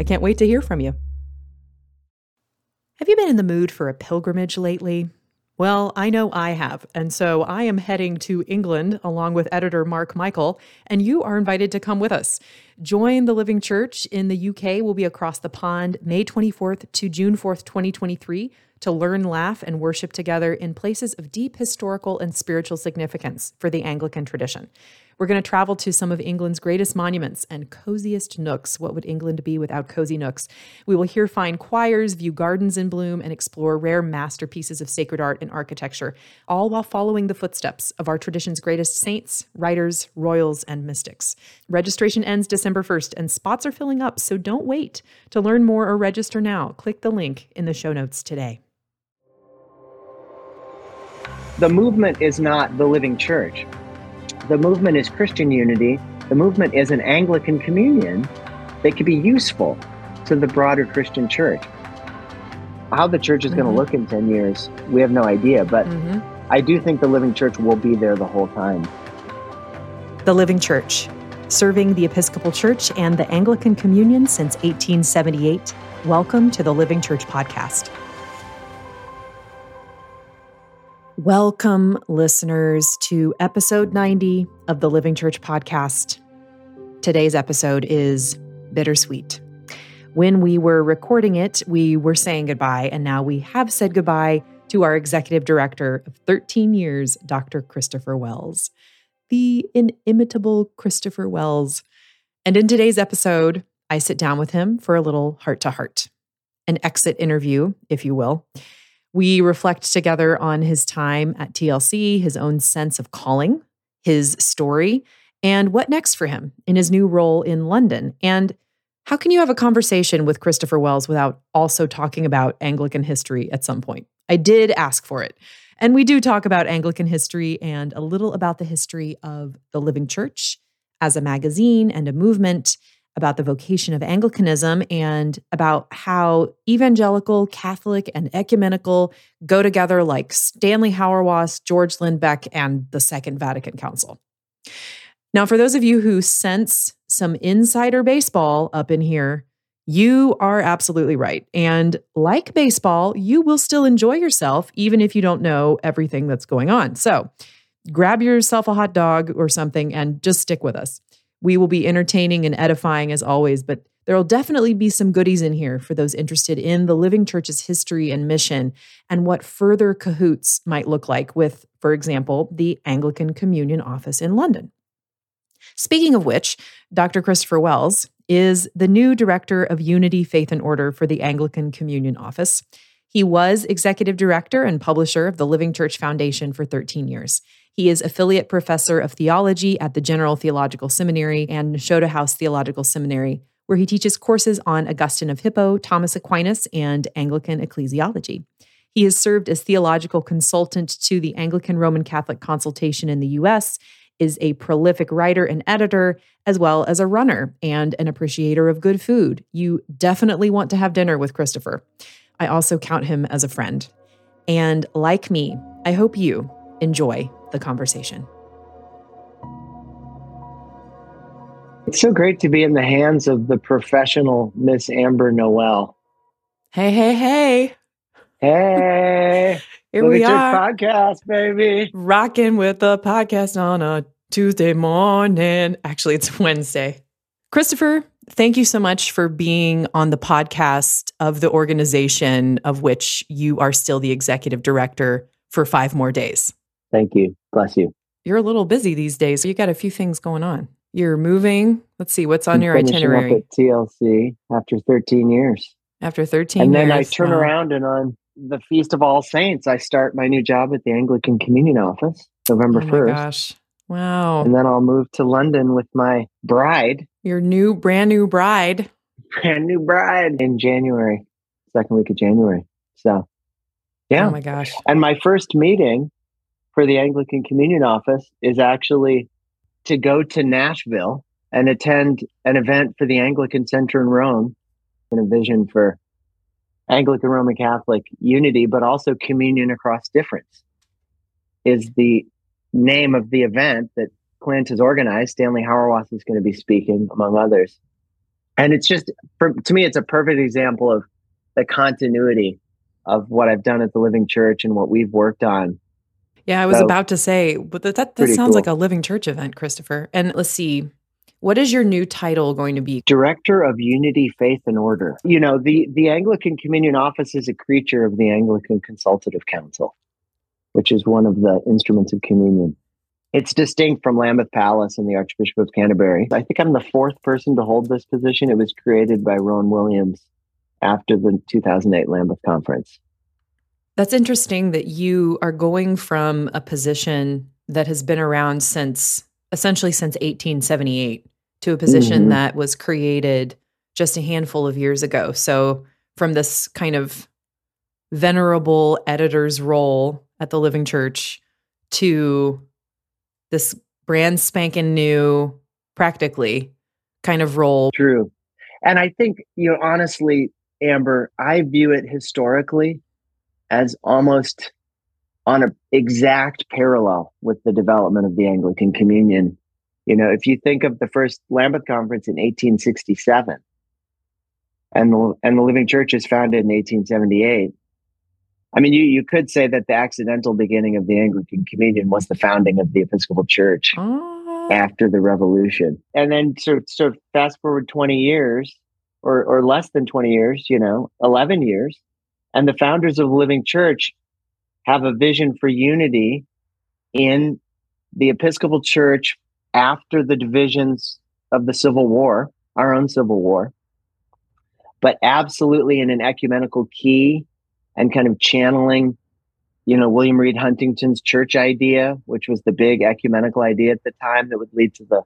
I can't wait to hear from you. Have you been in the mood for a pilgrimage lately? Well, I know I have. And so I am heading to England along with editor Mark Michael, and you are invited to come with us. Join the Living Church in the UK. We'll be across the pond May 24th to June 4th, 2023 to learn, laugh, and worship together in places of deep historical and spiritual significance for the Anglican tradition. We're going to travel to some of England's greatest monuments and coziest nooks. What would England be without cozy nooks? We will hear fine choirs, view gardens in bloom, and explore rare masterpieces of sacred art and architecture, all while following the footsteps of our tradition's greatest saints, writers, royals, and mystics. Registration ends December 1st, and spots are filling up, so don't wait. To learn more or register now, click the link in the show notes today. The movement is not the living church the movement is Christian unity. The movement is an Anglican communion that could be useful to the broader Christian church. How the church is mm-hmm. going to look in 10 years, we have no idea, but mm-hmm. I do think the living church will be there the whole time. The Living Church, serving the Episcopal Church and the Anglican Communion since 1878. Welcome to the Living Church podcast. Welcome, listeners, to episode 90 of the Living Church podcast. Today's episode is bittersweet. When we were recording it, we were saying goodbye, and now we have said goodbye to our executive director of 13 years, Dr. Christopher Wells, the inimitable Christopher Wells. And in today's episode, I sit down with him for a little heart to heart, an exit interview, if you will. We reflect together on his time at TLC, his own sense of calling, his story, and what next for him in his new role in London. And how can you have a conversation with Christopher Wells without also talking about Anglican history at some point? I did ask for it. And we do talk about Anglican history and a little about the history of the Living Church as a magazine and a movement about the vocation of Anglicanism and about how evangelical, Catholic, and ecumenical go together like Stanley Hauerwas, George Lindbeck, and the Second Vatican Council. Now, for those of you who sense some insider baseball up in here, you are absolutely right. And like baseball, you will still enjoy yourself even if you don't know everything that's going on. So grab yourself a hot dog or something and just stick with us. We will be entertaining and edifying as always, but there will definitely be some goodies in here for those interested in the Living Church's history and mission and what further cahoots might look like with, for example, the Anglican Communion Office in London. Speaking of which, Dr. Christopher Wells is the new director of Unity, Faith, and Order for the Anglican Communion Office. He was executive director and publisher of the Living Church Foundation for 13 years. He is affiliate professor of theology at the General Theological Seminary and Nashotah House Theological Seminary, where he teaches courses on Augustine of Hippo, Thomas Aquinas, and Anglican ecclesiology. He has served as theological consultant to the Anglican Roman Catholic Consultation in the U.S., is a prolific writer and editor, as well as a runner and an appreciator of good food. You definitely want to have dinner with Christopher. I also count him as a friend. And like me, I hope you enjoy the conversation. It's so great to be in the hands of the professional Miss Amber Noel. Hey, hey, hey. Hey. Here we are. podcast, baby. Rocking with the podcast on a Tuesday morning. Actually, it's Wednesday. Christopher, thank you so much for being on the podcast of the organization of which you are still the executive director for five more days. Thank you. Bless you. You're a little busy these days. You got a few things going on. You're moving. Let's see what's on I'm your itinerary Up at TLC after 13 years. after 13 and then I turn around and on the Feast of All Saints, I start my new job at the Anglican Communion Office, November Oh my 1st. gosh. Wow. And then I'll move to London with my bride, Your new, brand new bride. brand new bride, in January, second week of January. So, yeah. Oh my gosh. And my first meeting for the Anglican Communion Office is actually to go to Nashville and attend an event for the Anglican Center in Rome and a vision for Anglican Roman Catholic unity, but also communion across difference is the name of the event that Clint has organized. Stanley Hauerwas is going to be speaking, among others. And it's just, for, to me, it's a perfect example of the continuity of what I've done at the Living Church and what we've worked on. Yeah, I was So- about to say, but that, that, that sounds cool. like a living church event, Christopher. And let's see, what is your new title going to be? Director of Unity, Faith, and Order. You know, the, the Anglican Communion Office is a creature of the Anglican Consultative Council, which is one of the instruments of communion. It's distinct from Lambeth Palace and the Archbishop of Canterbury. I think I'm the fourth person to hold this position. It was created by Rowan Williams after the 2008 Lambeth Conference. That's interesting that you are going from a position that has been around since essentially since 1878 to a position Mhm. that was created just a handful of years ago. So, from this kind of venerable editor's role at the Living Church to this brand spanking new, practically kind of role. True. And I think, you know, honestly, Amber, I view it historically as almost on an exact parallel with the development of the Anglican Communion. You know, if you think of the first Lambeth Conference in 1867 and the, and the Living Church is founded in 1878, I mean, you, you could say that the accidental beginning of the Anglican Communion was the founding of the Episcopal Church Oh, after the revolution. And then so so fast forward 20 years or or less than 20 years, you know, 11 years, and the founders of the Living Church have a vision for unity in the Episcopal Church after the divisions of the Civil War, our own Civil War, but absolutely in an ecumenical key and kind of channeling you know, William Reed Huntington's church idea, which was the big ecumenical idea at the time that would lead to the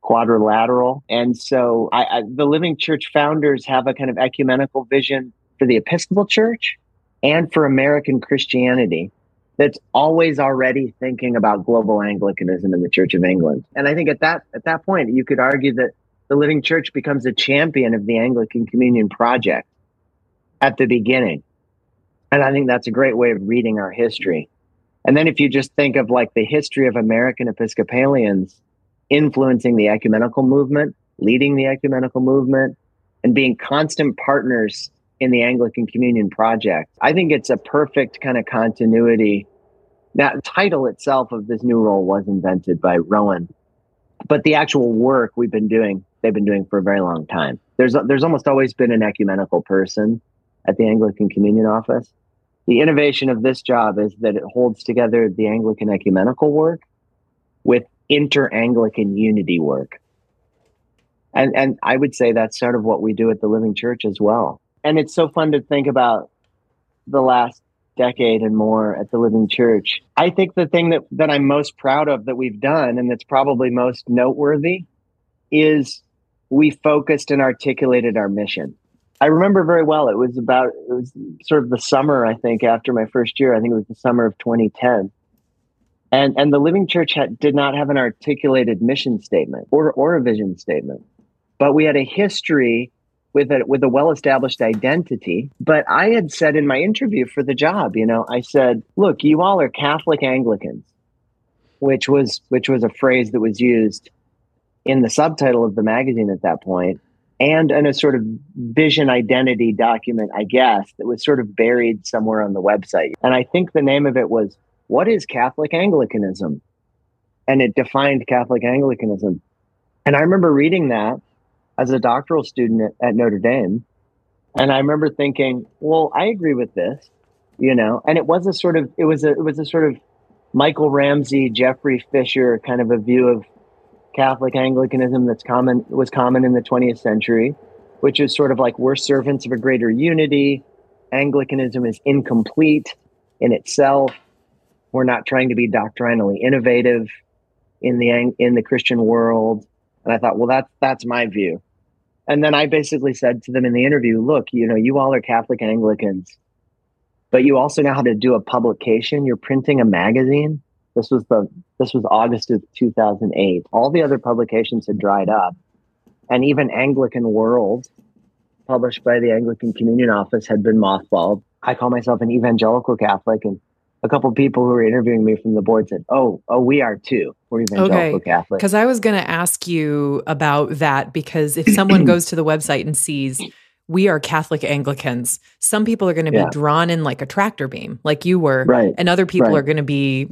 quadrilateral. And so I, I, the Living Church founders have a kind of ecumenical vision for the Episcopal Church and for American Christianity that's always already thinking about global Anglicanism in the Church of England. And I think at that at that point you could argue that the Living Church becomes a champion of the Anglican Communion project at the beginning. And I think that's a great way of reading our history. And then if you just think of like the history of American Episcopalians influencing the ecumenical movement, leading the ecumenical movement, and being constant partners in the Anglican Communion project, I think it's a perfect kind of continuity. That title itself of this new role was invented by Rowan, but the actual work we've been doing, they've been doing for a very long time. There's there's almost always been an ecumenical person at the Anglican Communion Office. The innovation of this job is that it holds together the Anglican ecumenical work with inter Anglican unity work. And, and I would say that's sort of what we do at the Living Church as well. And it's so fun to think about the last decade and more at the Living Church. I think the thing that, that I'm most proud of that we've done and that's probably most noteworthy is we focused and articulated our mission. I remember very well. It was about it was sort of the summer, I think, after my first year. I think it was the summer of 2010, and and the Living Church had, did not have an articulated mission statement or or a vision statement, but we had a history with a with a well established identity. But I had said in my interview for the job, you know, I said, "Look, you all are Catholic Anglicans," which was which was a phrase that was used in the subtitle of the magazine at that point, and in a sort of vision identity document, I guess, that was sort of buried somewhere on the website. And I think the name of it was What is Catholic Anglicanism? And it defined Catholic Anglicanism. And I remember reading that as a doctoral student at, at Notre Dame. And I remember thinking, well, I agree with this, you know, and it was a sort of, it was a, it was a sort of Michael Ramsey, Geoffrey Fisher kind of a view of Catholic Anglicanism that's common was common in the 20th century, which is sort of like we're servants of a greater unity. Anglicanism is incomplete in itself. We're not trying to be doctrinally innovative in the in the Christian world. And I thought, well, that's that's my view. And then I basically said to them in the interview, look, you know, you all are Catholic Anglicans, but you also know how to do a publication. You're printing a magazine. This was the this was August of 2008. All the other publications had dried up, and even Anglican World, published by the Anglican Communion Office, had been mothballed. I call myself an evangelical Catholic, and a couple of people who were interviewing me from the board said, "Oh, oh, we are too. We're evangelical okay. Catholic." Because I was going to ask you about that because if someone goes to the website and sees we are Catholic Anglicans, some people are going to be yeah. drawn in like a tractor beam, like you were, right. and other people right. are going to be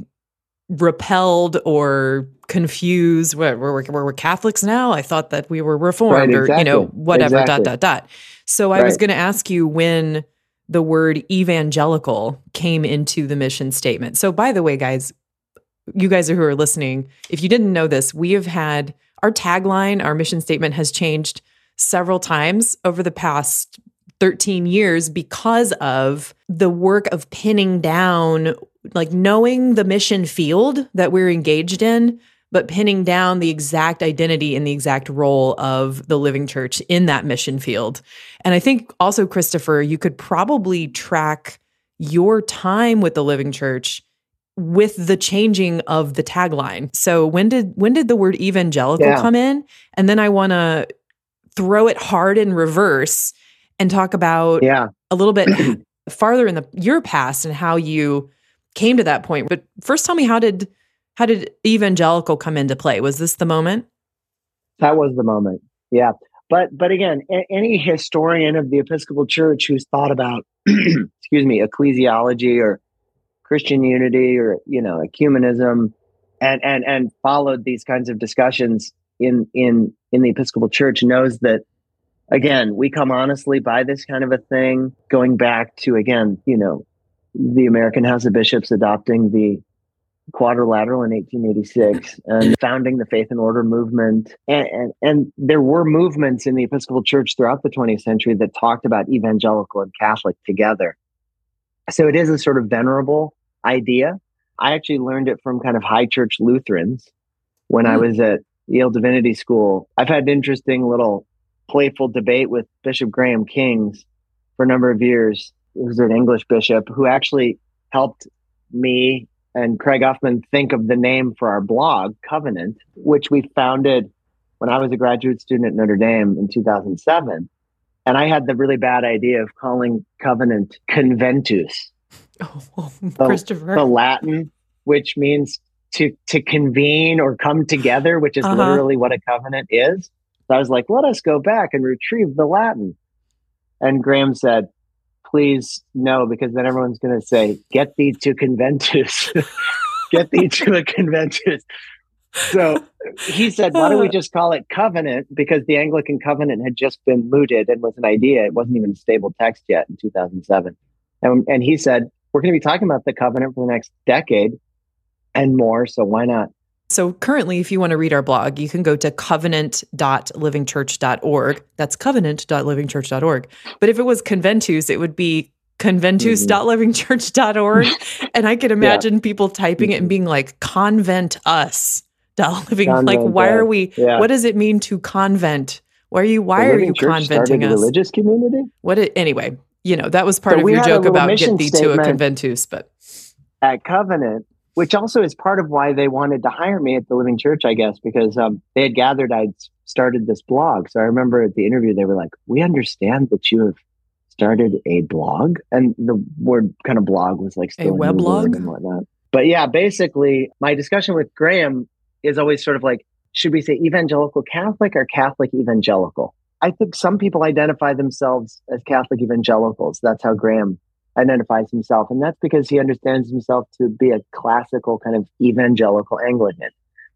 repelled or confused. We're, we're, we're, Catholics now. I thought that we were Reformed, right, exactly. or you know, whatever. Exactly. Dot dot dot. So I was going to ask you when the word evangelical came into the mission statement. So by the way, guys, you guys who are listening, if you didn't know this, we have had our tagline, our mission statement has changed several times over the past 13 years because of the work of pinning down, like knowing the mission field that we're engaged in, but pinning down the exact identity and the exact role of the Living Church in that mission field. And I think also, Christopher, you could probably track your time with the Living Church with the changing of the tagline. So when did when did the word evangelical yeah. come in? And then I want to throw it hard in reverse and talk about yeah. a little bit farther in the your past and how you came to that point. But first tell me how did how did evangelical come into play? Was this the moment? That was the moment. Yeah. But but again, a- any historian of the Episcopal Church who's thought about excuse me, ecclesiology or Christian unity or you know, ecumenism and and and followed these kinds of discussions in in in the Episcopal Church knows that again, we come honestly by this kind of a thing, going back to, again, you know, the American House of Bishops adopting the quadrilateral in 1886 and founding the faith and order movement and, and, and there were movements in the episcopal church throughout the 20th century that talked about evangelical and catholic together so it is a sort of venerable idea i actually learned it from kind of high church lutherans when mm. i was at yale divinity school i've had an interesting little playful debate with Bishop Graham Kings for a number of years. Was an English bishop who actually helped me and Craig Uffman think of the name for our blog, Covenant, which we founded when I was a graduate student at Notre Dame in 2007. And I had the really bad idea of calling Covenant Conventus. Oh, oh Christopher. The, the Latin, which means to to convene or come together, which is uh-huh. literally what a covenant is. So I was like, let us go back and retrieve the Latin. And Graham said, please no, because then everyone's going to say, get thee to conventus, get thee to a conventus. So he said, why don't we just call it covenant? Because the Anglican covenant had just been mooted and was an idea. It wasn't even a stable text yet in 2007. And, and he said, we're going to be talking about the covenant for the next decade and more. So why not so currently, if you want to read our blog, you can go to covenant.livingchurch.org. That's covenant.livingchurch.org. But if it was conventus, it would be conventus.livingchurch.org. and I can imagine yeah. people typing it and being like, convent us. Living convent, like why are we yeah. what does it mean to convent why are you why are you conventing us religious community what it, anyway you know that was part so of your joke about get thee to a conventus but at covenant which also is part of why they wanted to hire me at the Living Church, I guess, because um, they had gathered I'd started this blog. So I remember at the interview, they were like, We understand that you have started a blog. And the word kind of blog was like still a weblog and whatnot. But yeah, basically, my discussion with Graham is always sort of like, should we say evangelical Catholic or Catholic evangelical? I think some people identify themselves as Catholic evangelicals. That's how Graham identifies himself. And that's because he understands himself to be a classical kind of evangelical Anglican.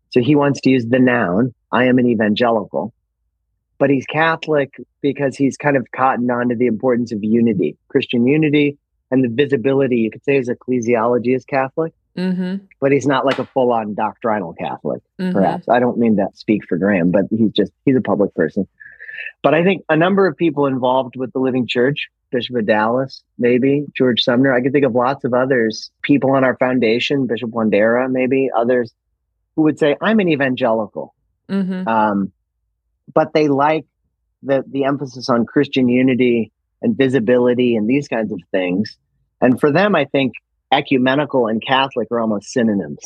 So he wants to use the noun, I am an evangelical, but he's Catholic because he's kind of cottoned on to the importance of unity, Christian unity, and the visibility. You could say his ecclesiology is Catholic, mm-hmm. but he's not like a full on doctrinal Catholic, mm-hmm. perhaps. I don't mean to speak for Graham, but he's just, he's a public person. But I think a number of people involved with the Living Church, Bishop of Dallas, maybe George Sumner. I could think of lots of others, people on our foundation, Bishop Wandera, maybe others, who would say, "I'm an evangelical," mm-hmm. um, but they like the the emphasis on Christian unity and visibility and these kinds of things. And for them, I think ecumenical and Catholic are almost synonyms.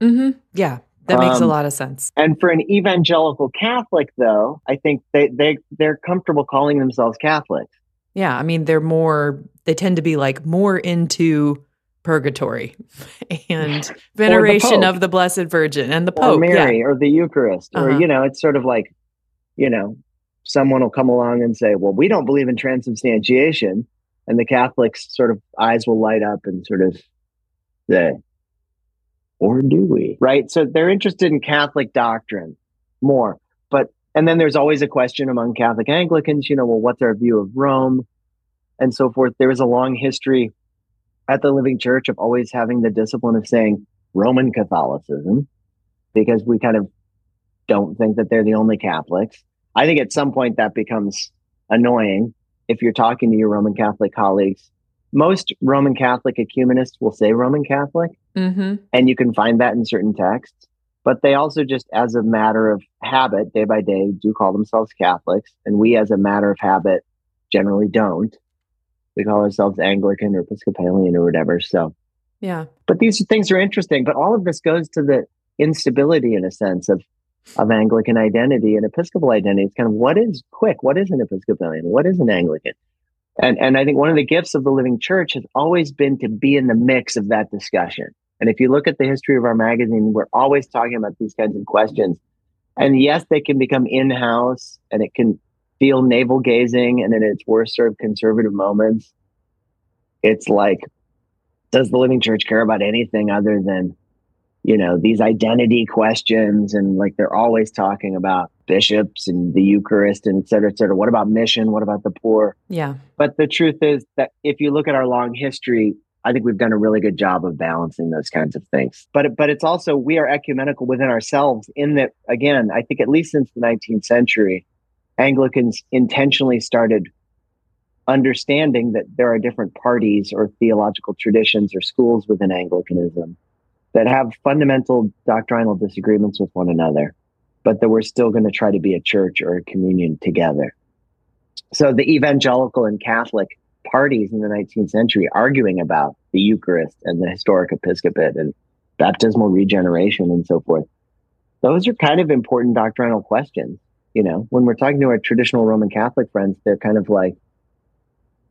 Mm-hmm. Yeah, that makes um, a lot of sense. And for an evangelical Catholic, though, I think they they they're comfortable calling themselves Catholics. Yeah, I mean they're more they tend to be like more into purgatory and veneration the of the Blessed Virgin and the Pope, or Mary, yeah. or the Eucharist, uh-huh. or you know, it's sort of like, you know, someone will come along and say, "Well, we don't believe in transubstantiation," and the Catholics sort of eyes will light up and sort of say, or do we? Right. So they're interested in Catholic doctrine more. But, and then there's always a question among Catholic Anglicans, you know, well, what's our view of Rome and so forth? There is a long history at the Living Church of always having the discipline of saying Roman Catholicism because we kind of don't think that they're the only Catholics. I think at some point that becomes annoying if you're talking to your Roman Catholic colleagues most Roman Catholic ecumenists will say Roman Catholic, mm-hmm. and you can find that in certain texts. But they also just, as a matter of habit, day by day, do call themselves Catholics. And we, as a matter of habit, generally don't. We call ourselves Anglican or Episcopalian or whatever. So, yeah. But these things are interesting. But all of this goes to the instability, in a sense, of of Anglican identity and Episcopal identity. It's kind of what is quick? What is an Episcopalian? What is an Anglican? And, and I think one of the gifts of the living church has always been to be in the mix of that discussion. And if you look at the history of our magazine, we're always talking about these kinds of questions. And yes, they can become in house and it can feel navel gazing. And in its worst sort of conservative moments, it's like, does the living church care about anything other than, you know, these identity questions? And like they're always talking about bishops and the Eucharist and et cetera, et cetera. What about mission? What about the poor? Yeah. But the truth is that if you look at our long history, I think we've done a really good job of balancing those kinds of things. But but it's also we are ecumenical within ourselves in that again, I think at least since the 19th century, Anglicans intentionally started understanding that there are different parties or theological traditions or schools within Anglicanism that have fundamental doctrinal disagreements with one another but that we're still going to try to be a church or a communion together. So the evangelical and Catholic parties in the 19th century arguing about the Eucharist and the historic episcopate and baptismal regeneration and so forth. Those are kind of important doctrinal questions. You know, when we're talking to our traditional Roman Catholic friends, they're kind of like,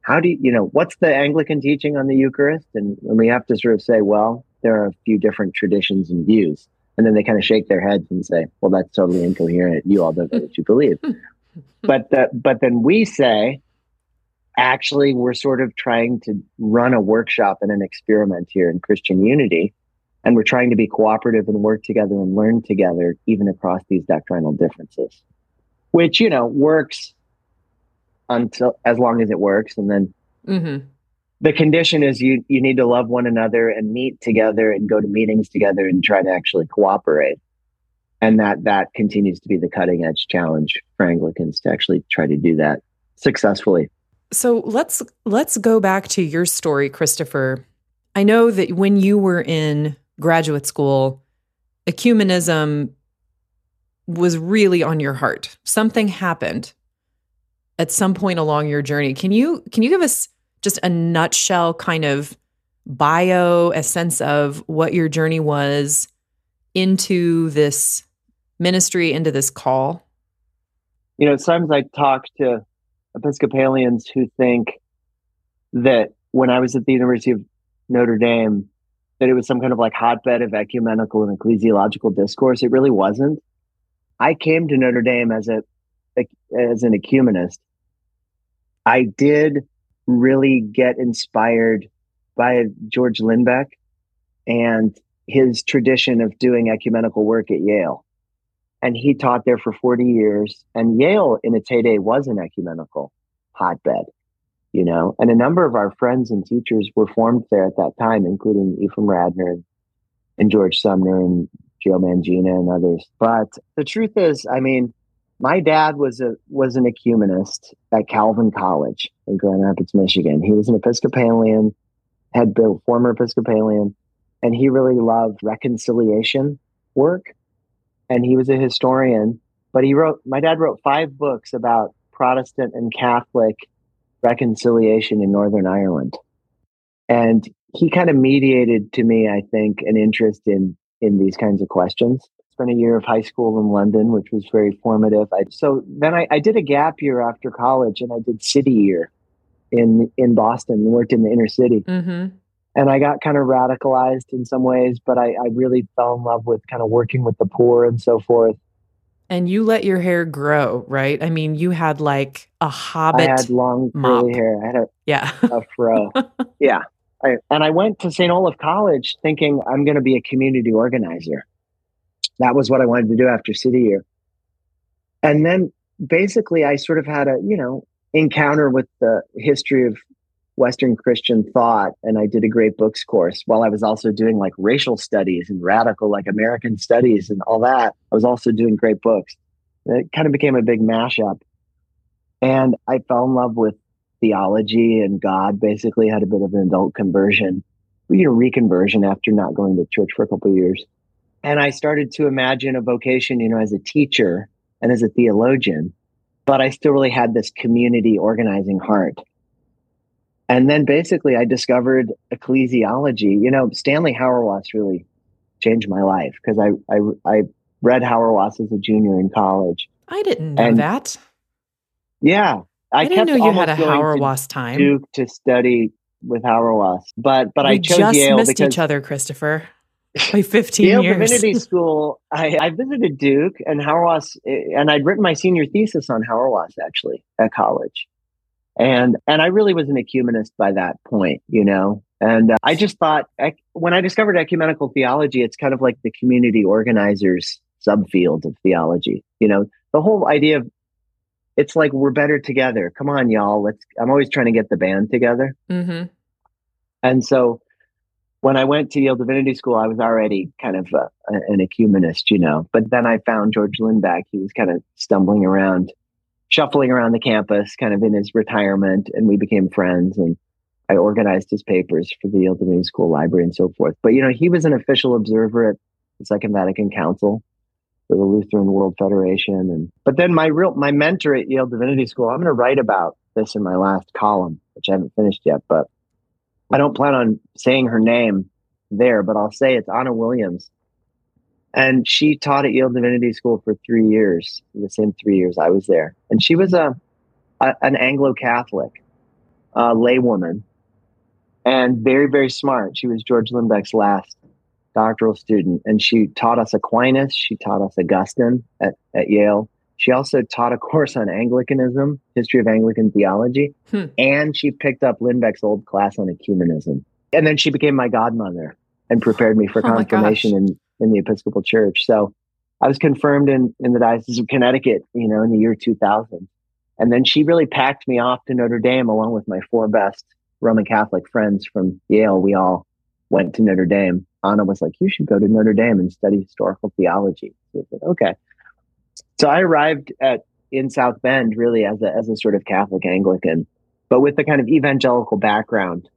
how do you, you know, what's the Anglican teaching on the Eucharist? And, and we have to sort of say, well, there are a few different traditions and views. And then they kind of shake their heads and say, well, that's totally incoherent. You all don't know what you believe. but, the, but then we say, actually, we're sort of trying to run a workshop and an experiment here in Christian unity. And we're trying to be cooperative and work together and learn together, even across these doctrinal differences, which, you know, works until as long as it works. And then mm-hmm the condition is you you need to love one another and meet together and go to meetings together and try to actually cooperate and that that continues to be the cutting edge challenge for anglicans to actually try to do that successfully so let's let's go back to your story christopher. I know that when you were in graduate school ecumenism was really on your heart. Something happened at some point along your journey. Can you can you give us just a nutshell kind of bio, a sense of what your journey was into this ministry, into this call? You know, sometimes I talk to Episcopalians who think that when I was at the University of Notre Dame, that it was some kind of like hotbed of ecumenical and ecclesiological discourse. It really wasn't. I came to Notre Dame as a as an ecumenist. I did really get inspired by George Lindbeck and his tradition of doing ecumenical work at Yale. And he taught there for 40 years. And Yale, in its heyday, was an ecumenical hotbed, you know. And a number of our friends and teachers were formed there at that time, including Ephraim Radner and, George Sumner and Joe Mangina and others. But the truth is, I mean, my dad was a was an ecumenist at Calvin College in Grand Rapids, Michigan. He was an Episcopalian, had been former Episcopalian, and he really loved reconciliation work. And he was a historian, but he wrote. My dad wrote five books about Protestant and Catholic reconciliation in Northern Ireland, and he kind of mediated to me, I think, an interest in in these kinds of questions spent a year of high school in London, which was very formative. I, so then I, I, did a gap year after college, and I did city year in in Boston and worked in the inner city. Mm-hmm. And I got kind of radicalized in some ways, but I, I really fell in love with kind of working with the poor and so forth. And you let your hair grow, right? I mean, you had like a hobbit. I had long mop. curly hair. I had a yeah a fro. yeah, I, and I went to St. Olaf College thinking I'm going to be a community organizer that was what I wanted to do after city year. And then basically I sort of had a, you know, encounter with the history of Western Christian thought. And I did a great books course while I was also doing like racial studies and radical, like American studies and all that. I was also doing great books. It kind of became a big mashup. And I fell in love with theology and God, basically had a bit of an adult conversion, you know, reconversion after not going to church for a couple years. And I started to imagine a vocation, you know, as a teacher and as a theologian, but I still really had this community organizing heart. And then basically I discovered ecclesiology. You know, Stanley Hauerwas really changed my life because I, I, I read Hauerwas as a junior in college. I didn't know and that. Yeah. I, I didn't know you had a Hauerwas time. Duke to study with Hauerwas, but but we I chose just Yale missed because each other, Christopher by 15 Yale years. Divinity School, I, I, visited Duke and Hauerwas, eh, and I'd written my senior thesis on Hauerwas actually at college. And, and I really was an ecumenist by that point, you know, and uh, I just thought when I discovered ecumenical theology, it's kind of like the community organizers subfield of theology. You know, the whole idea of it's like we're better together. Come on, y'all. Let's. I'm always trying to get the band together. Mm-hmm. And so when I went to Yale Divinity School, I was already kind of uh, an ecumenist, you know. But then I found George Lindbeck. He was kind of stumbling around, shuffling around the campus, kind of in his retirement, and we became friends. And I organized his papers for the Yale Divinity School library and so forth. But you know, he was an official observer at the Second Vatican Council for the Lutheran World Federation. And but then my real my mentor at Yale Divinity School, I'm going to write about this in my last column, which I haven't finished yet, but I don't plan on saying her name there, but I'll say it's Anna Williams. And she taught at Yale Divinity School for three years, the same three years I was there. And she was a, a an Anglo Catholic uh, laywoman and very, very smart. She was George Lindbeck's last doctoral student. And she taught us Aquinas, she taught us Augustine at, at Yale. She also taught a course on Anglicanism, history of Anglican theology, hmm. and she picked up Lindbeck's old class on ecumenism. And then she became my godmother and prepared me for oh confirmation in, in the Episcopal Church. So I was confirmed in, in the Diocese of Connecticut, you know, in the year 2000. And then she really packed me off to Notre Dame along with my four best Roman Catholic friends from Yale. We all went to Notre Dame. Anna was like, you should go to Notre Dame and study historical theology. So said, okay. So I arrived at in South Bend really as a as a sort of Catholic Anglican, but with the kind of evangelical background,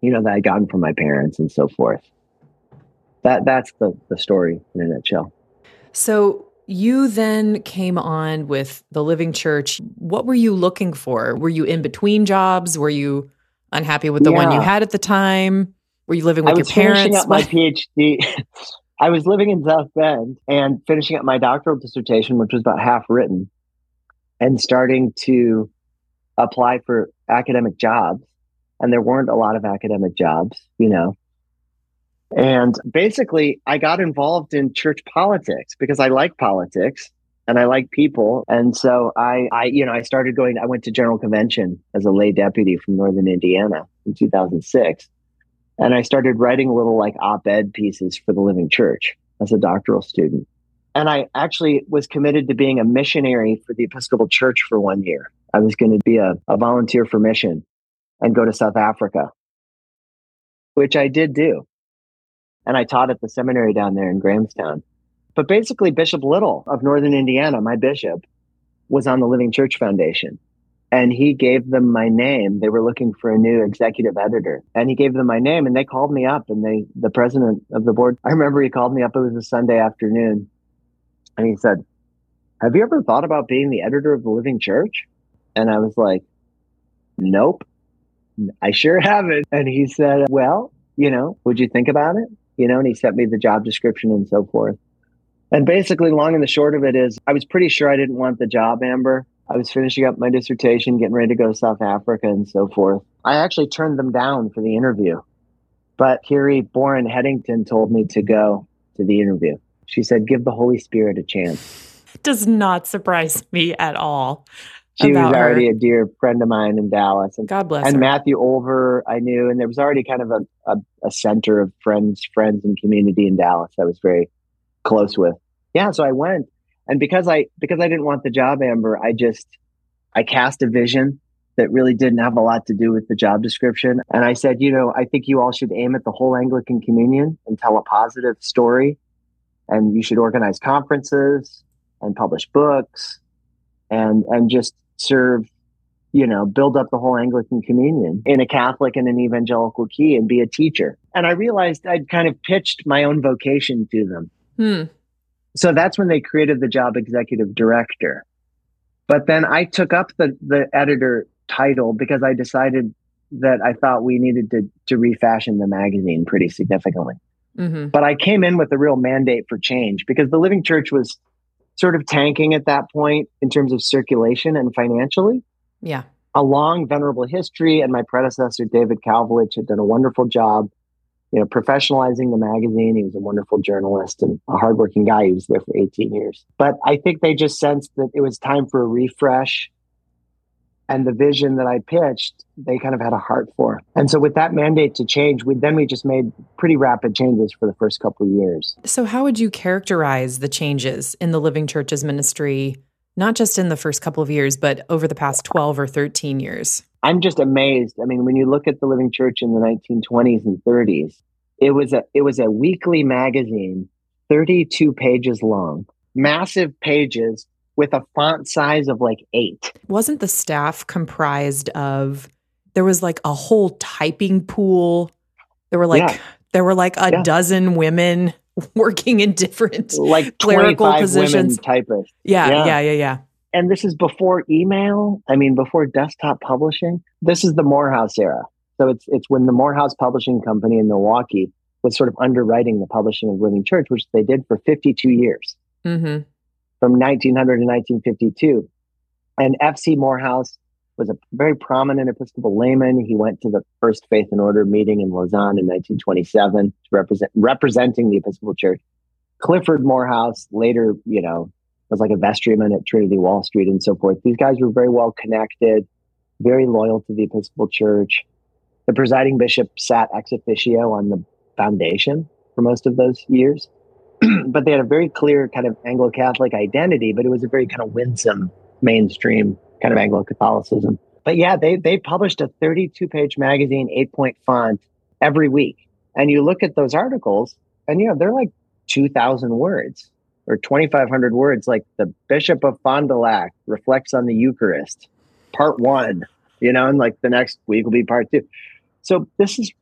you know, that I'd gotten from my parents and so forth. That that's the the story in a nutshell. So you then came on with the Living Church. What were you looking for? Were you in between jobs? Were you unhappy with the yeah. one you had at the time? Were you living with your parents? Finishing Up my PhD. I was living in South Bend and finishing up my doctoral dissertation, which was about half written, and starting to apply for academic jobs. And there weren't a lot of academic jobs, you know. And basically, I got involved in church politics because I like politics and I like people. And so I, I, you know, I started going, I went to General Convention as a lay deputy from Northern Indiana in 2006. And I started writing little like op ed pieces for the Living Church as a doctoral student. And I actually was committed to being a missionary for the Episcopal Church for one year. I was going to be a, a volunteer for mission and go to South Africa, which I did do. And I taught at the seminary down there in Grahamstown. But basically, Bishop Little of Northern Indiana, my bishop, was on the Living Church Foundation. And he gave them my name. They were looking for a new executive editor. And he gave them my name and they called me up and they, the president of the board, I remember he called me up. It was a Sunday afternoon. And he said, Have you ever thought about being the editor of the Living Church? And I was like, Nope, I sure haven't. And he said, Well, you know, would you think about it? You know, and he sent me the job description and so forth. And basically, long and the short of it is, I was pretty sure I didn't want the job, Amber. I was finishing up my dissertation, getting ready to go to South Africa and so forth. I actually turned them down for the interview. But Carrie Boren Headington told me to go to the interview. She said, give the Holy Spirit a chance. Does not surprise me at all. She was already her. a dear friend of mine in Dallas. And, God bless And her. Matthew Olver, I knew, and there was already kind of a, a, a center of friends, friends and community in Dallas I was very close with. Yeah, so I went. And because I because I didn't want the job, Amber, I just I cast a vision that really didn't have a lot to do with the job description. And I said, you know, I think you all should aim at the whole Anglican communion and tell a positive story. And you should organize conferences and publish books and and just serve, you know, build up the whole Anglican communion in a Catholic and an evangelical key and be a teacher. And I realized I'd kind of pitched my own vocation to them. Hmm. So that's when they created the job executive director. But then I took up the the editor title because I decided that I thought we needed to to refashion the magazine pretty significantly. Mm-hmm. But I came in with a real mandate for change because the Living Church was sort of tanking at that point in terms of circulation and financially. Yeah. A long venerable history, and my predecessor David Kalvelage had done a wonderful job you know, professionalizing the magazine. He was a wonderful journalist and a hardworking guy. He was there for 18 years. But I think they just sensed that it was time for a refresh. And the vision that I pitched, they kind of had a heart for. And so with that mandate to change, we then we just made pretty rapid changes for the first couple of years. So how would you characterize the changes in the Living Church's ministry, not just in the first couple of years, but over the past 12 or 13 years? I'm just amazed. I mean, when you look at the Living Church in the 1920s and 30s, it was a it was a weekly magazine, 32 pages long, massive pages with a font size of like 8. Wasn't the staff comprised of there was like a whole typing pool. There were like yeah. there were like a yeah. dozen women working in different like clerical positions. typists. Yeah, yeah, yeah, yeah, yeah and this is before email. I mean, before desktop publishing. This is the Morehouse era. So it's it's when the Morehouse Publishing Company in Milwaukee was sort of underwriting the publishing of Living Church, which they did for 52 years, mm-hmm. From 1900 to 1952. And F.C. Morehouse was a very prominent Episcopal layman. He went to the First Faith and Order meeting in Lausanne in 1927 to represent representing the Episcopal Church. Clifford Morehouse later, you know, was like a vestryman at Trinity Wall Street and so forth. These guys were very well connected, very loyal to the Episcopal Church. The presiding bishop sat ex officio on the foundation for most of those years. but they had a very clear kind of Anglo Catholic identity, but it was a very kind of winsome, mainstream kind of Anglo Catholicism. But yeah, they they published a 32 page magazine, eight point font every week. And you look at those articles, and you know, they're like 2,000 words or 2,500 words, like the Bishop of Fond du Lac reflects on the Eucharist, part one, you know, and like the next week will be part two. So this is,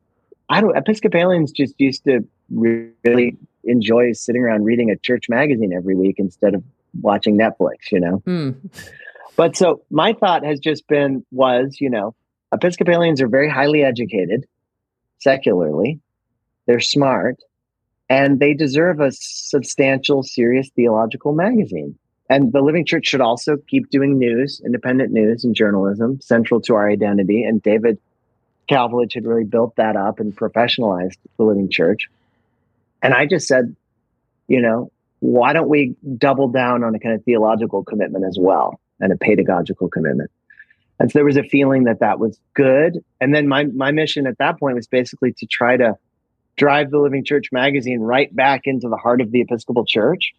I don't, Episcopalians just used to really enjoy sitting around reading a church magazine every week instead of watching Netflix, you know? Mm. But so my thought has just been, was, you know, Episcopalians are very highly educated secularly, they're smart, and they deserve a substantial, serious theological magazine. And the Living Church should also keep doing news, independent news and journalism, central to our identity. And David Kalvelage had really built that up and professionalized the Living Church. And I just said, you know, why don't we double down on a kind of theological commitment as well and a pedagogical commitment? And so there was a feeling that that was good. And then my, my mission at that point was basically to try to drive the Living Church magazine right back into the heart of the Episcopal Church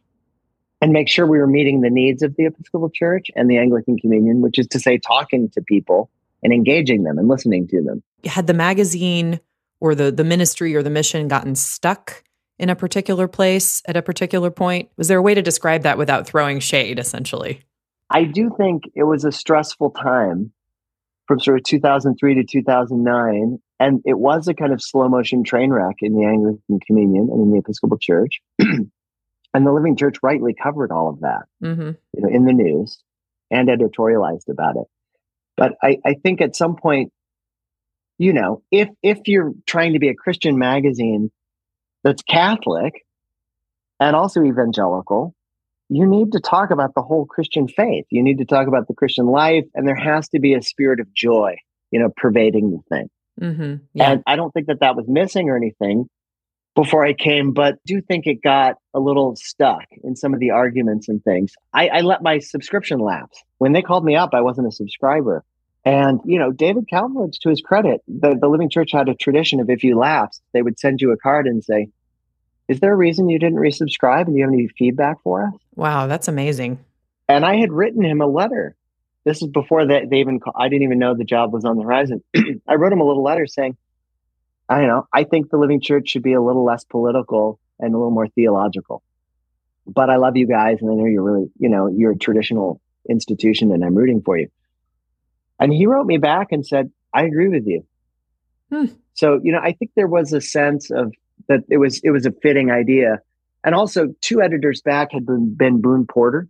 and make sure we were meeting the needs of the Episcopal Church and the Anglican Communion, which is to say, talking to people and engaging them and listening to them. Had the magazine or the, the ministry or the mission gotten stuck in a particular place at a particular point? Was there a way to describe that without throwing shade, essentially? I do think it was a stressful time from sort of 2003 to 2009. And it was a kind of slow motion train wreck in the Anglican Communion and in the Episcopal Church. and the Living Church rightly covered all of that mm-hmm. you know, in the news and editorialized about it. But I, I think at some point, you know, if if you're trying to be a Christian magazine that's Catholic and also evangelical, you need to talk about the whole Christian faith. You need to talk about the Christian life, and there has to be a spirit of joy, you know, pervading the thing. Mm-hmm. Yeah. And I don't think that that was missing or anything before I came, but do think it got a little stuck in some of the arguments and things. I, I let my subscription lapse. When they called me up, I wasn't a subscriber. And, you know, David Kalvelage, to his credit, the, the Living Church had a tradition of if you lapsed, they would send you a card and say, Is there a reason you didn't resubscribe? And do you have any feedback for us? Wow, that's amazing. And I had written him a letter. This is before that they even, call, I didn't even know the job was on the horizon. I wrote him a little letter saying, I don't know. I think the Living Church should be a little less political and a little more theological. But I love you guys, and I know you're really, you know, you're a traditional institution, and I'm rooting for you. And he wrote me back and said, "I agree with you." Hmm. So you know, I think there was a sense of that it was it was a fitting idea, and also two editors back had been, been Boone Porter,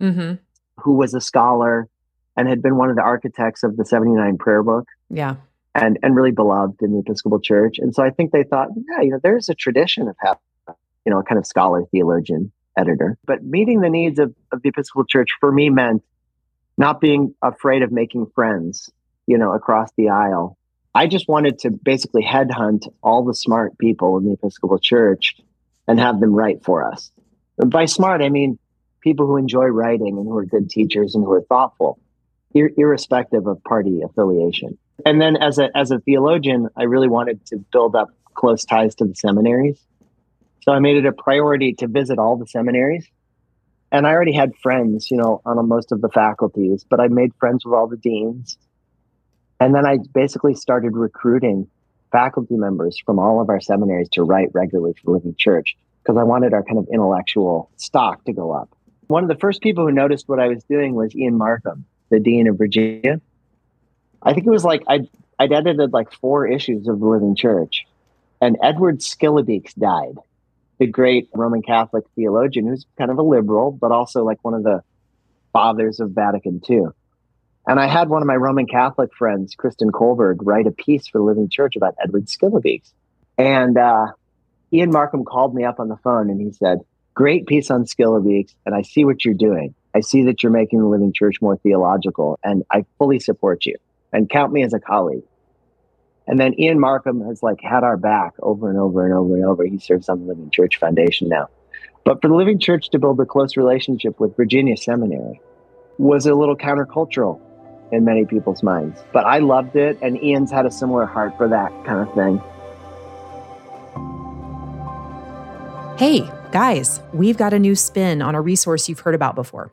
mm-hmm. who was a scholar and had been one of the architects of the 79 prayer book. Yeah and and really beloved in the Episcopal Church. And so I think they thought, yeah, you know, there's a tradition of having, you know, a kind of scholar, theologian, editor. But meeting the needs of, of the Episcopal Church for me meant not being afraid of making friends, you know, across the aisle. I just wanted to basically headhunt all the smart people in the Episcopal Church and have them write for us. And by smart, I mean people who enjoy writing and who are good teachers and who are thoughtful, ir- irrespective of party affiliation and then as a as a theologian, I really wanted to build up close ties to the seminaries. So I made it a priority to visit all the seminaries. And I already had friends, you know, on most of the faculties, but I made friends with all the deans. And then I basically started recruiting faculty members from all of our seminaries to write regularly for Living Church because I wanted our kind of intellectual stock to go up. One of the first people who noticed what I was doing was Ian Markham, the dean of Virginia. I think it was like I'd, I'd edited like four issues of the Living Church, and Edward Schillebeeckx died, the great Roman Catholic theologian who's kind of a liberal, but also like one of the fathers of Vatican II. And I had one of my Roman Catholic friends, Kristin Colberg, write a piece for Living Church about Edward Schillebeeckx. And uh, Ian Markham called me up on the phone and he said, Great piece on Schillebeeckx, and I see what you're doing. I see that you're making the Living Church more theological, and I fully support you and count me as a colleague. And then Ian Markham has like had our back over and over and over and over. He serves on the Living Church Foundation now. But for the Living Church to build a close relationship with Virginia Seminary was a little countercultural in many people's minds. But I loved it, and Ian's had a similar heart for that kind of thing. Hey, guys, we've got a new spin on a resource you've heard about before.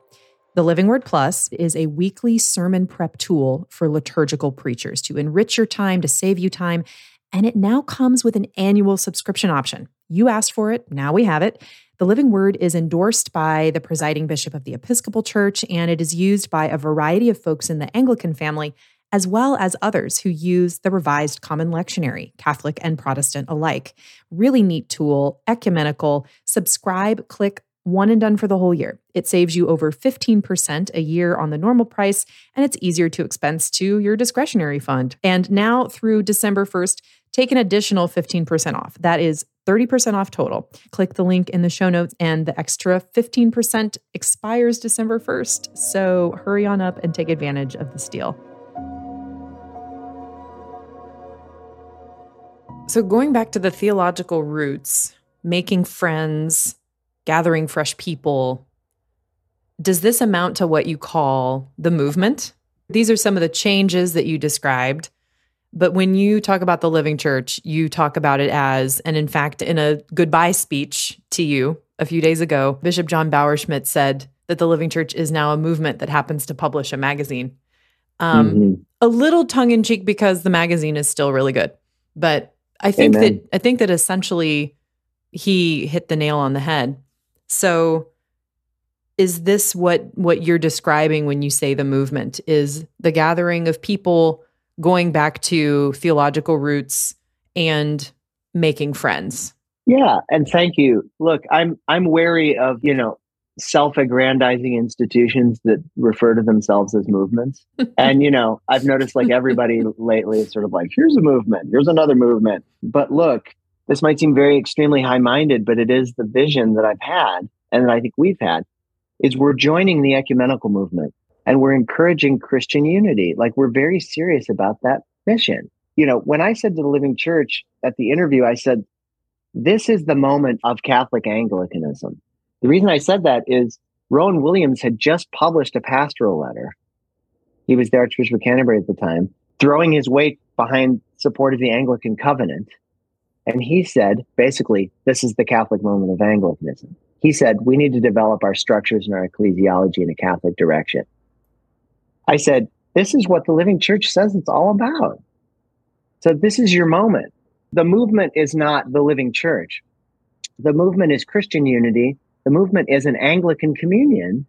The Living Word Plus is a weekly sermon prep tool for liturgical preachers to enrich your time, to save you time, and it now comes with an annual subscription option. You asked for it, now we have it. The Living Word is endorsed by the presiding bishop of the Episcopal Church, and it is used by a variety of folks in the Anglican family, as well as others who use the Revised Common Lectionary, Catholic and Protestant alike. Really neat tool, ecumenical. Subscribe, click one and done for the whole year. It saves you over 15% a year on the normal price, and it's easier to expense to your discretionary fund. And now through December 1st, take an additional 15% off. That is 30% off total. Click the link in the show notes, and the extra 15% expires December 1st. So hurry on up and take advantage of this deal. So, going back to the theological roots making friends, gathering fresh people. Does this amount to what you call the movement? These are some of the changes that you described. But when you talk about the living church, you talk about it as, and in fact, in a goodbye speech to you a few days ago, Bishop John Bauerschmidt said that the living church is now a movement that happens to publish a magazine. Um, mm-hmm. A little tongue in cheek because the magazine is still really good. But I think Amen. that I think that essentially he hit the nail on the head. So is this what what you're describing when you say the movement is the gathering of people going back to theological roots and making friends? Yeah, and thank you. Look, I'm I'm wary of, you know, self-aggrandizing institutions that refer to themselves as movements. and you know, I've noticed like everybody lately is sort of like, here's a movement, here's another movement. But look, this might seem very extremely high-minded, but it is the vision that I've had and that I think we've had is we're joining the ecumenical movement and we're encouraging Christian unity. Like we're very serious about that mission. You know, when I said to the Living Church at the interview, I said, this is the moment of Catholic Anglicanism. The reason I said that is Rowan Williams had just published a pastoral letter. He was the Archbishop of Canterbury at the time, throwing his weight behind support of the Anglican covenant. And he said, basically, this is the Catholic moment of Anglicanism. He said, we need to develop our structures and our ecclesiology in a Catholic direction. I said, this is what the Living Church says it's all about. So this is your moment. The movement is not the Living Church. The movement is Christian unity the movement is an Anglican communion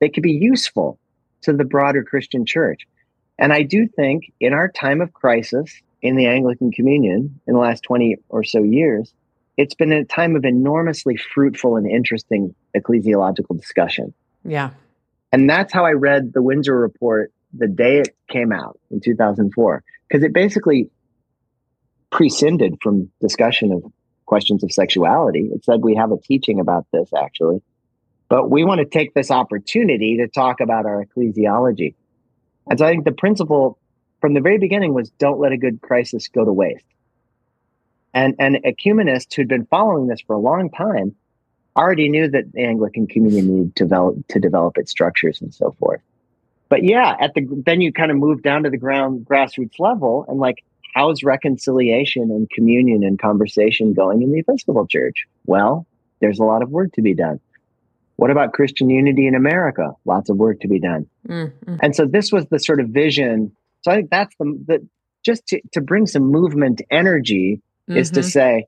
that could be useful to the broader Christian church. And I do think in our time of crisis in the Anglican communion in the last 20 or so years, it's been a time of enormously fruitful and interesting ecclesiological discussion. Yeah. And that's how I read the Windsor report the day it came out in 2004, because it basically prescinded from discussion of questions of sexuality. It said we have a teaching about this actually. But we want to take this opportunity to talk about our ecclesiology. And so I think the principle from the very beginning was don't let a good crisis go to waste. And and ecumenists who'd been following this for a long time already knew that the Anglican communion needed to develop to develop its structures and so forth. But yeah, at the then you kind of move down to the ground grassroots level and like how's reconciliation and communion and conversation going in the Episcopal Church? Well, there's a lot of work to be done. What about Christian unity in America? Lots of work to be done. Mm-hmm. And so this was the sort of vision. So I think that's the, the just to, to bring some movement energy mm-hmm. is to mm-hmm. say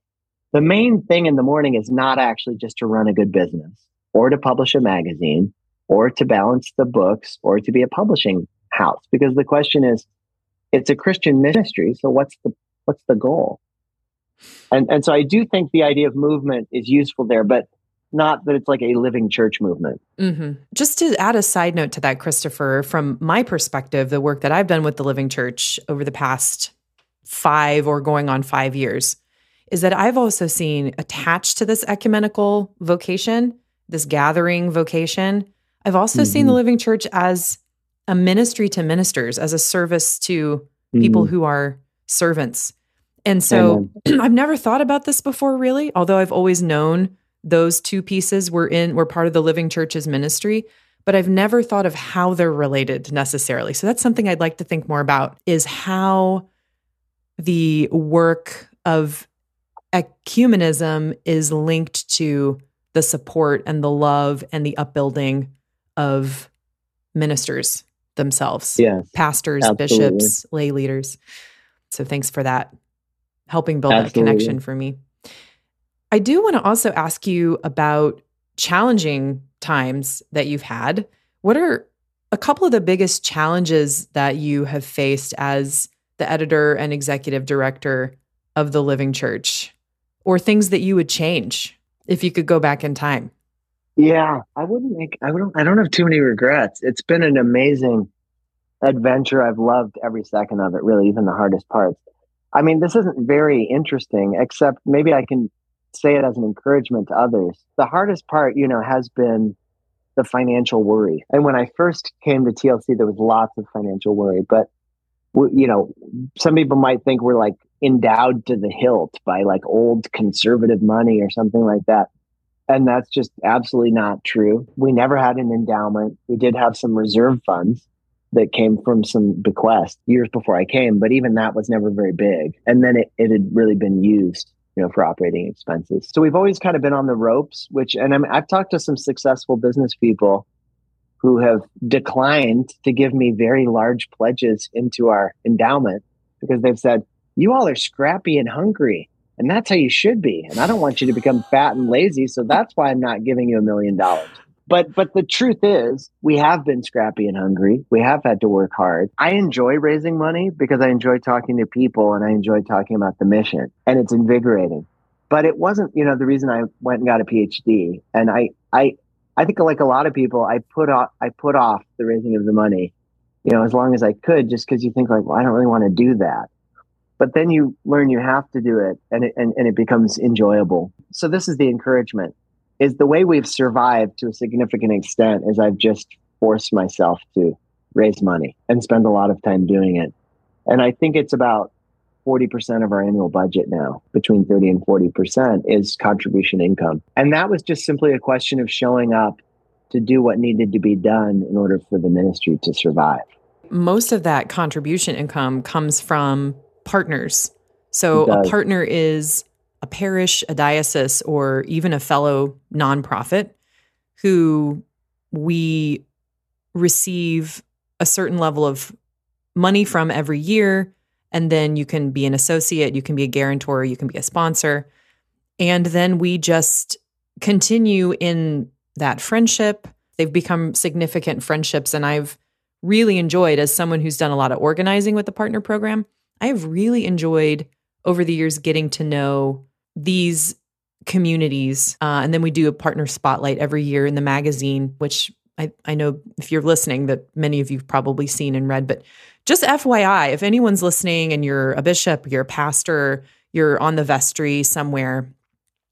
the main thing in the morning is not actually just to run a good business or to publish a magazine or to balance the books or to be a publishing house because the question is it's a Christian ministry. So what's the what's the goal? And and so I do think the idea of movement is useful there, but not that it's like a living church movement. Mm-hmm. Just to add a side note to that, Christopher, from my perspective, the work that I've done with the Living Church over the past five or going on five years is that I've also seen attached to this ecumenical vocation, this gathering vocation, I've also mm-hmm. seen the mm-hmm. Living Church as a ministry to ministers, as a service to mm-hmm. people who are servants. And so I've never thought about this before, really, although I've always known those two pieces were in were part of the Living Church's ministry, but I've never thought of how they're related necessarily. So that's something I'd like to think more about is how the work of ecumenism is linked to the support and the love and the upbuilding of ministers themselves. Yes. Pastors, absolutely. bishops, lay leaders. So thanks for that. Helping build absolutely. that connection for me. I do want to also ask you about challenging times that you've had. What are a couple of the biggest challenges that you have faced as the editor and executive director of the Living Church, or things that you would change if you could go back in time? Yeah, I wouldn't make. I don't. I don't have too many regrets. It's been an amazing adventure. I've loved every second of it. Really, even the hardest parts. I mean, this isn't very interesting, except maybe I can say it as an encouragement to others. The hardest part, you know, has been the financial worry. And when I first came to TLC, there was lots of financial worry. But you know, some people might think we're like endowed to the hilt by like old conservative money or something like that. And that's just absolutely not true. We never had an endowment. We did have some reserve funds that came from some bequest years before I came, but even that was never very big. And then it, it had really been used, you know, for operating expenses. So we've always kind of been on the ropes, which, and I'm, I've talked to some successful business people who have declined to give me very large pledges into our endowment because they've said, you all are scrappy and hungry. And that's how you should be. And I don't want you to become fat and lazy. So that's why I'm not giving you a million dollars. But but the truth is, we have been scrappy and hungry. We have had to work hard. I enjoy raising money because I enjoy talking to people and I enjoy talking about the mission and it's invigorating. But it wasn't, you know, the reason I went and got a PhD. And I I I think like a lot of people, I put off I put off the raising of the money, you know, as long as I could, just because you think like, well, I don't really want to do that. But then you learn you have to do it and it and, and it becomes enjoyable. So this is the encouragement is the way we've survived to a significant extent is I've just forced myself to raise money and spend a lot of time doing it. And I think it's about 40% of our annual budget now, between 30 and 40% is contribution income. And that was just simply a question of showing up to do what needed to be done in order for the ministry to survive. Most of that contribution income comes from partners. So a partner is a parish, a diocese, or even a fellow nonprofit who we receive a certain level of money from every year. And then you can be an associate, you can be a guarantor, you can be a sponsor. And then we just continue in that friendship. They've become significant friendships. And I've really enjoyed, as someone who's done a lot of organizing with the partner program, I have really enjoyed over the years getting to know these communities. Uh, and then we do a partner spotlight every year in the magazine, which I, I know if you're listening that many of you've probably seen and read, but just FYI, if anyone's listening and you're a bishop, you're a pastor, you're on the vestry somewhere,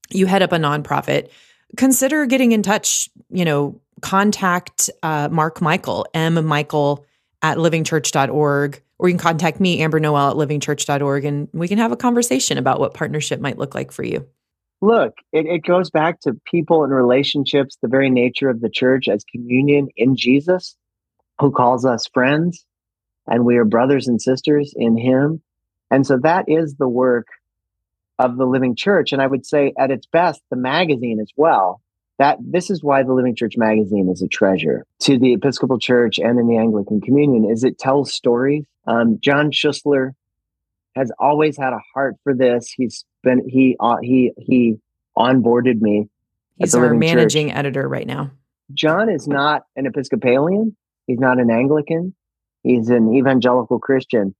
you head up a nonprofit, consider getting in touch, you know, contact uh, Mark Michael, M. Michael at livingchurch.org or you can contact me, Amber Noel at livingchurch.org, and we can have a conversation about what partnership might look like for you. Look, it, it goes back to people and relationships, the very nature of the church as communion in Jesus, who calls us friends, and we are brothers and sisters in Him. And so that is the work of the living church. And I would say, at its best, the magazine as well. That this is why the Living Church magazine is a treasure to the Episcopal Church and in the Anglican Communion. Is it tells stories um, John Schuessler has always had a heart for this. He's been he uh, he he onboarded me. He's our managing Church. editor right now. John is not an Episcopalian. He's not an Anglican. He's an evangelical Christian,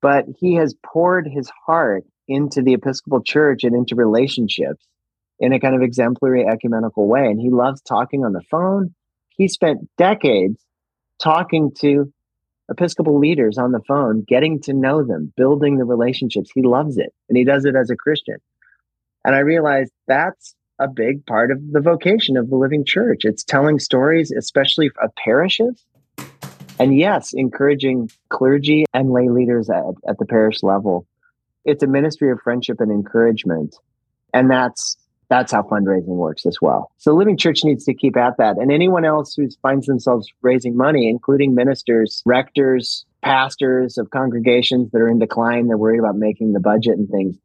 but he has poured his heart into the Episcopal Church and into relationships in a kind of exemplary ecumenical way. And he loves talking on the phone. He spent decades talking to Episcopal leaders on the phone, getting to know them, building the relationships. He loves it and he does it as a Christian. And I realized that's a big part of the vocation of the living church. It's telling stories, especially of parishes. And yes, encouraging clergy and lay leaders at, at the parish level. It's a ministry of friendship and encouragement. And that's that's how fundraising works as well. So Living Church needs to keep at that. And anyone else who finds themselves raising money, including ministers, rectors, pastors of congregations that are in decline, they're worried about making the budget and things.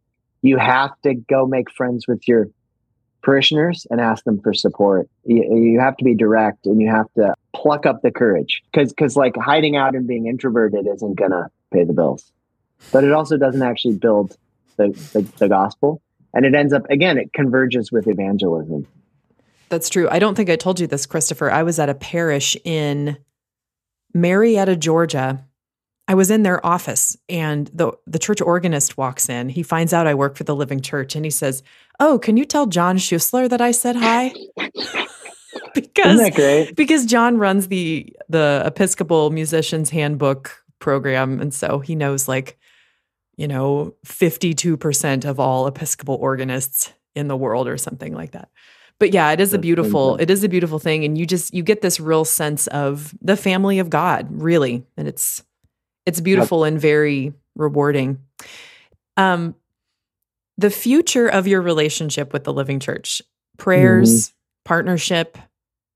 You have to go make friends with your parishioners and ask them for support. You, you have to be direct and you have to pluck up the courage because because like hiding out and being introverted isn't gonna pay the bills. But it also doesn't actually build the, the, the gospel and it ends up again it converges with evangelism. That's true. I don't think i told you this christopher. I was at a parish in marietta georgia. I was in their office and the the church organist walks in. He finds out i work for the living church and he says oh can you tell john schuessler that i said hi? Because because john runs the the episcopal musicians handbook program and so he knows like you know, 52% of all Episcopal organists in the world or something like that. But yeah, it is a beautiful, it is a beautiful thing. And you just, you get this real sense of the family of God, really. And it's, it's beautiful and very rewarding. Um, the future of your relationship with the Living Church, prayers, mm-hmm. partnership,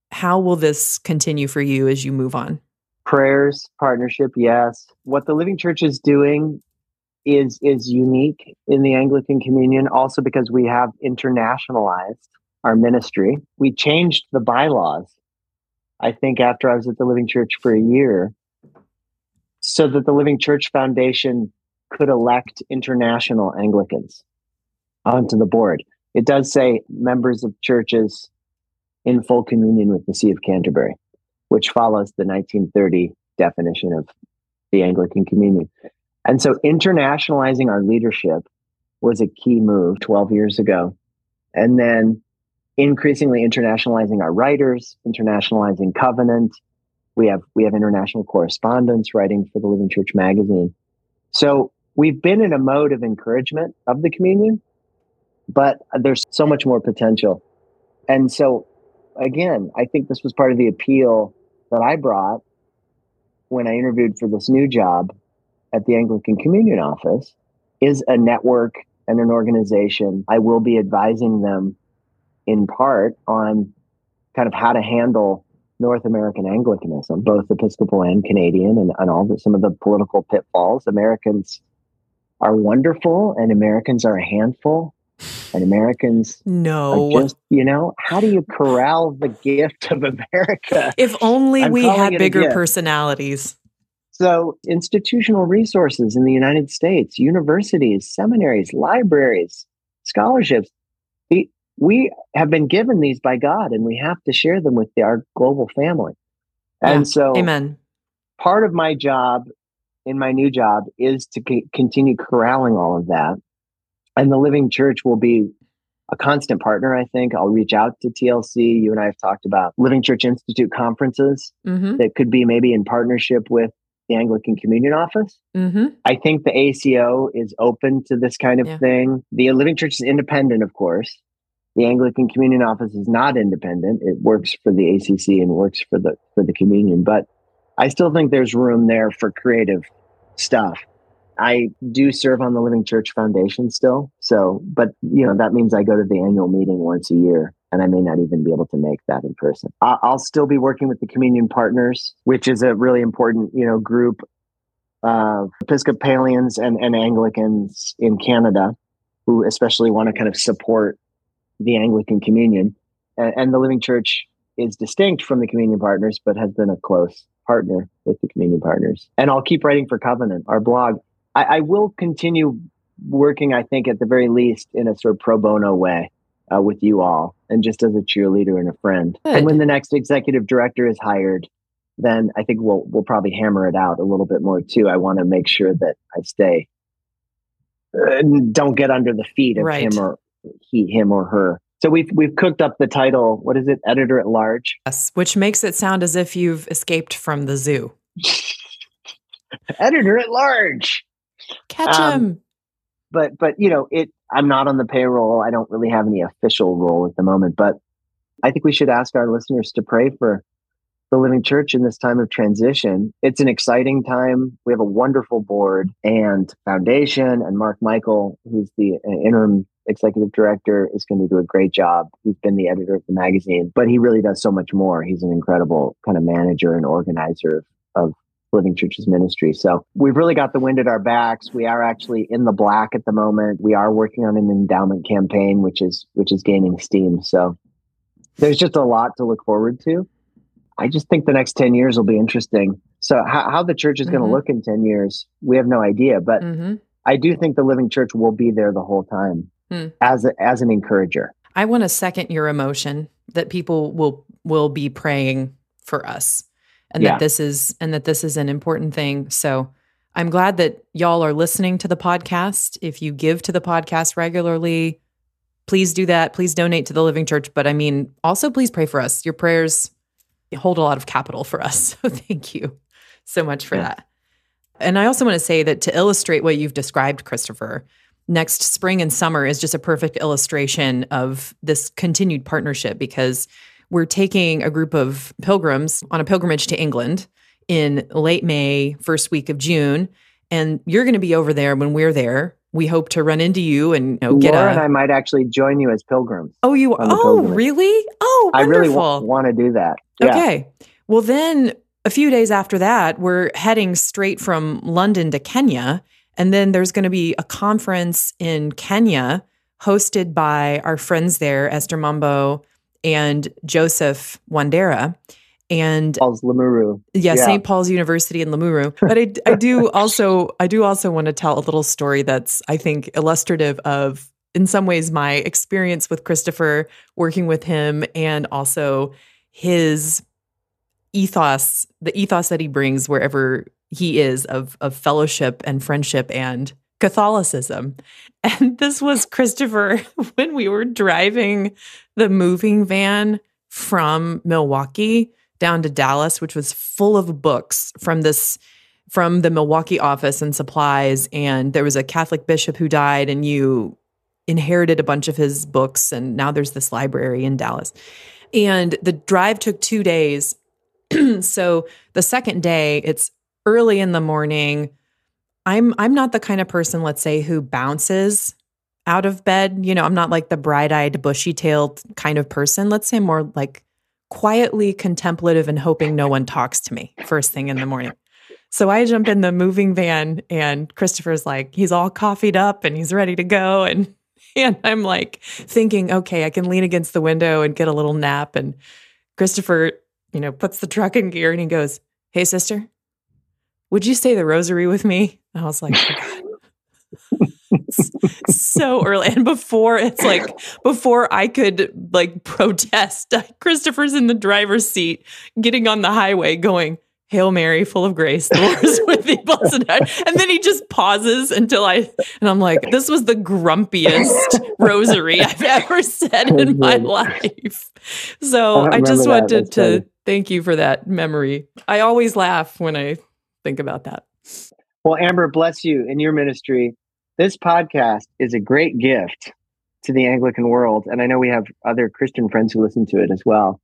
how will this continue for you as you move on? Prayers, partnership, yes. What the Living Church is doing is is unique in the Anglican Communion also because we have internationalized our ministry. We changed the bylaws I think after I was at the Living Church for a year so that the Living Church Foundation could elect international Anglicans onto the board. It does say members of churches in full communion with the See of Canterbury, which follows the 1930 definition of the Anglican Communion. And so internationalizing our leadership was a key move 12 years ago. And then increasingly internationalizing our writers, internationalizing Covenant. We have we have international correspondents writing for the Living Church magazine. So we've been in a mode of encouragement of the communion, but there's so much more potential. And so again, I think this was part of the appeal that I brought when I interviewed for this new job at the Anglican Communion Office is a network and an organization. I will be advising them in part on kind of how to handle North American Anglicanism, both Episcopal and Canadian, and, and all the, some of the political pitfalls. Americans are wonderful, and Americans are a handful, and Americans no, just you know how do you corral the gift of America? If only I'm we had bigger personalities. So, institutional resources in the United States, universities, seminaries, libraries, scholarships, the, we have been given these by God and we have to share them with the, our global family. And yeah. so, amen. Part of my job in my new job is to c- continue corralling all of that. And the Living Church will be a constant partner, I think. I'll reach out to TLC. You and I have talked about Living Church Institute conferences mm-hmm. that could be maybe in partnership with the Anglican Communion Office. Mm-hmm. I think the ACO is open to this kind of yeah. thing. The Living Church is independent, of course. The Anglican Communion Office is not independent. It works for the ACC and works for the for the communion, but I still think there's room there for creative stuff. I do serve on the Living Church Foundation still. So, but you know, that means I go to the annual meeting once a year and I may not even be able to make that in person. I'll still be working with the Communion Partners, which is a really important, you know, group of Episcopalians and, and Anglicans in Canada who especially want to kind of support the Anglican Communion. And, and the Living Church is distinct from the Communion Partners, but has been a close partner with the Communion Partners. And I'll keep writing for Covenant, our blog. I, I will continue working, I think, at the very least, in a sort of pro bono way uh, with you all, and just as a cheerleader and a friend. Good. And when the next executive director is hired, then I think we'll we'll probably hammer it out a little bit more too. I want to make sure that I stay, uh, don't get under the feet of right. him or he, him, or her. So we've we've cooked up the title. What is it? Editor at large. Yes, which makes it sound as if you've escaped from the zoo. Editor at large. Catch um, him. But but you know it. I'm not on the payroll. I don't really have any official role at the moment. But I think we should ask our listeners to pray for the Living Church in this time of transition. It's an exciting time. We have a wonderful board and foundation, and Mark Michael, who's the uh, interim executive director, is going to do a great job. He's been the editor of the magazine, but he really does so much more. He's an incredible kind of manager and organizer of Living Church's ministry. So we've really got the wind at our backs. We are actually in the black at the moment. We are working on an endowment campaign, which is which is gaining steam. So there's just a lot to look forward to. I just think the next 10 years will be interesting. So how, how the church is mm-hmm. going to look in 10 years, we have no idea, but mm-hmm. I do think the living church will be there the whole time mm. as a, as an encourager. I want to second your emotion that people will will be praying for us and yeah. that this is and that this is an important thing. So I'm glad that y'all are listening to the podcast. If you give to the podcast regularly, please do that. Please donate to the Living Church, but I mean also please pray for us. Your prayers hold a lot of capital for us. So thank you so much for yeah. that. And I also want to say that to illustrate what you've described, Christopher, next spring and summer is just a perfect illustration of this continued partnership because we're taking a group of pilgrims on a pilgrimage to England in late May, first week of June. And you're going to be over there when we're there we hope to run into you and you know, get Laura a. and I might actually join you as pilgrims. Oh, you? Oh, really? Oh, wonderful. I really w- want to do that. Yeah. Okay. Well, then a few days after that, we're heading straight from London to Kenya, and then there's going to be a conference in Kenya hosted by our friends there, Esther Mombo and Joseph Wandera and Paul's Limuru. Yeah, yeah. St. Paul's University in Limuru. But I, I do also I do also want to tell a little story that's I think illustrative of in some ways my experience with Christopher working with him and also his ethos, the ethos that he brings wherever he is of of fellowship and friendship and Catholicism. And this was Christopher when we were driving the moving van from Milwaukee down to Dallas, which was full of books from this from the Milwaukee office and supplies. And there was a Catholic bishop who died, and you inherited a bunch of his books. And now there's this library in Dallas. And the drive took two days. so the second day, it's early in the morning. I'm I'm not the kind of person, let's say, who bounces out of bed. You know, I'm not like the bright-eyed, bushy-tailed kind of person. Let's say more like quietly contemplative and hoping no one talks to me first thing in the morning. So I jump in the moving van and Christopher's like, he's all coffeeed up and he's ready to go. And and I'm like thinking, okay, I can lean against the window and get a little nap. And Christopher, you know, puts the truck in gear and he goes, Hey sister, would you say the rosary with me? And I was like, oh, so early and before it's like before i could like protest uh, christopher's in the driver's seat getting on the highway going hail mary full of grace the lord is with thee blessed and then he just pauses until i and i'm like this was the grumpiest rosary i've ever said in my life. So i, I just wanted to thank you for that memory. I always laugh when i think about that well, Amber, bless you in your ministry. This podcast is a great gift to the Anglican world. And I know we have other Christian friends who listen to it as well.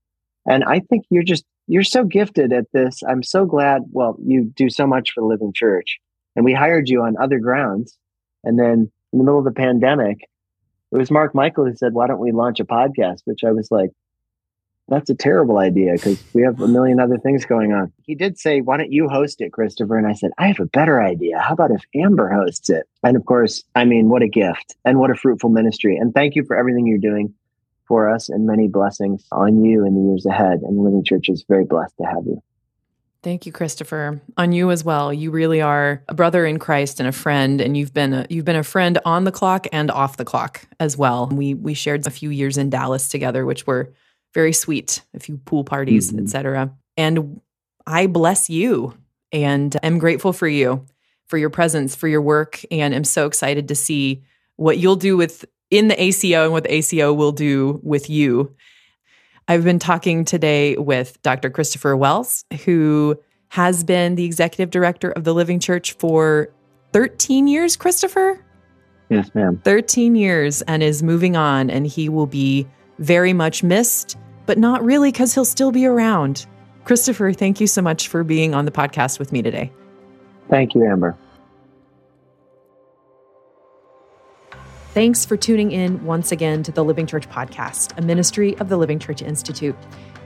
And I think you're just, you're so gifted at this. I'm so glad. Well, you do so much for the Living Church. And we hired you on other grounds. And then in the middle of the pandemic, it was Mark Michael who said, Why don't we launch a podcast? Which I was like, that's a terrible idea because we have a million other things going on. He did say, Why don't you host it, Christopher? And I said, I have a better idea. How about if Amber hosts it? And of course, I mean, what a gift and what a fruitful ministry. And thank you for everything you're doing for us and many blessings on you in the years ahead. And Living Church is very blessed to have you. Thank you, Christopher. On you as well. You really are a brother in Christ and a friend, and you've been a, you've been a friend on the clock and off the clock as well. We we shared a few years in Dallas together, which were very sweet, a few pool parties, mm-hmm. etc. And I bless you and am grateful for you, for your presence, for your work, and am so excited to see what you'll do with in the ACO and what the ACO will do with you. I've been talking today with Dr. Christopher Wells, who has been the executive director of the Living Church for 13 years, Christopher? Yes, ma'am. 13 years and is moving on, and he will be very much missed, but not really because he'll still be around. Christopher, thank you so much for being on the podcast with me today. Thank you, Amber. Thanks for tuning in once again to the Living Church Podcast, a ministry of the Living Church Institute.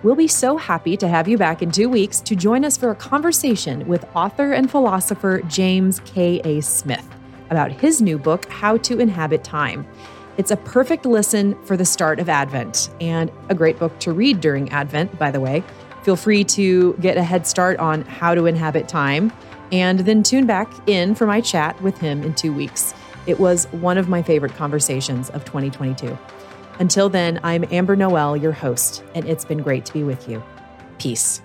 We'll be so happy to have you back in two weeks to join us for a conversation with author and philosopher James K.A. Smith about his new book, How to Inhabit Time. It's a perfect listen for the start of Advent and a great book to read during Advent, by the way. Feel free to get a head start on how to inhabit time and then tune back in for my chat with him in two weeks. It was one of my favorite conversations of 2022. Until then, I'm Amber Noel, your host, and it's been great to be with you. Peace.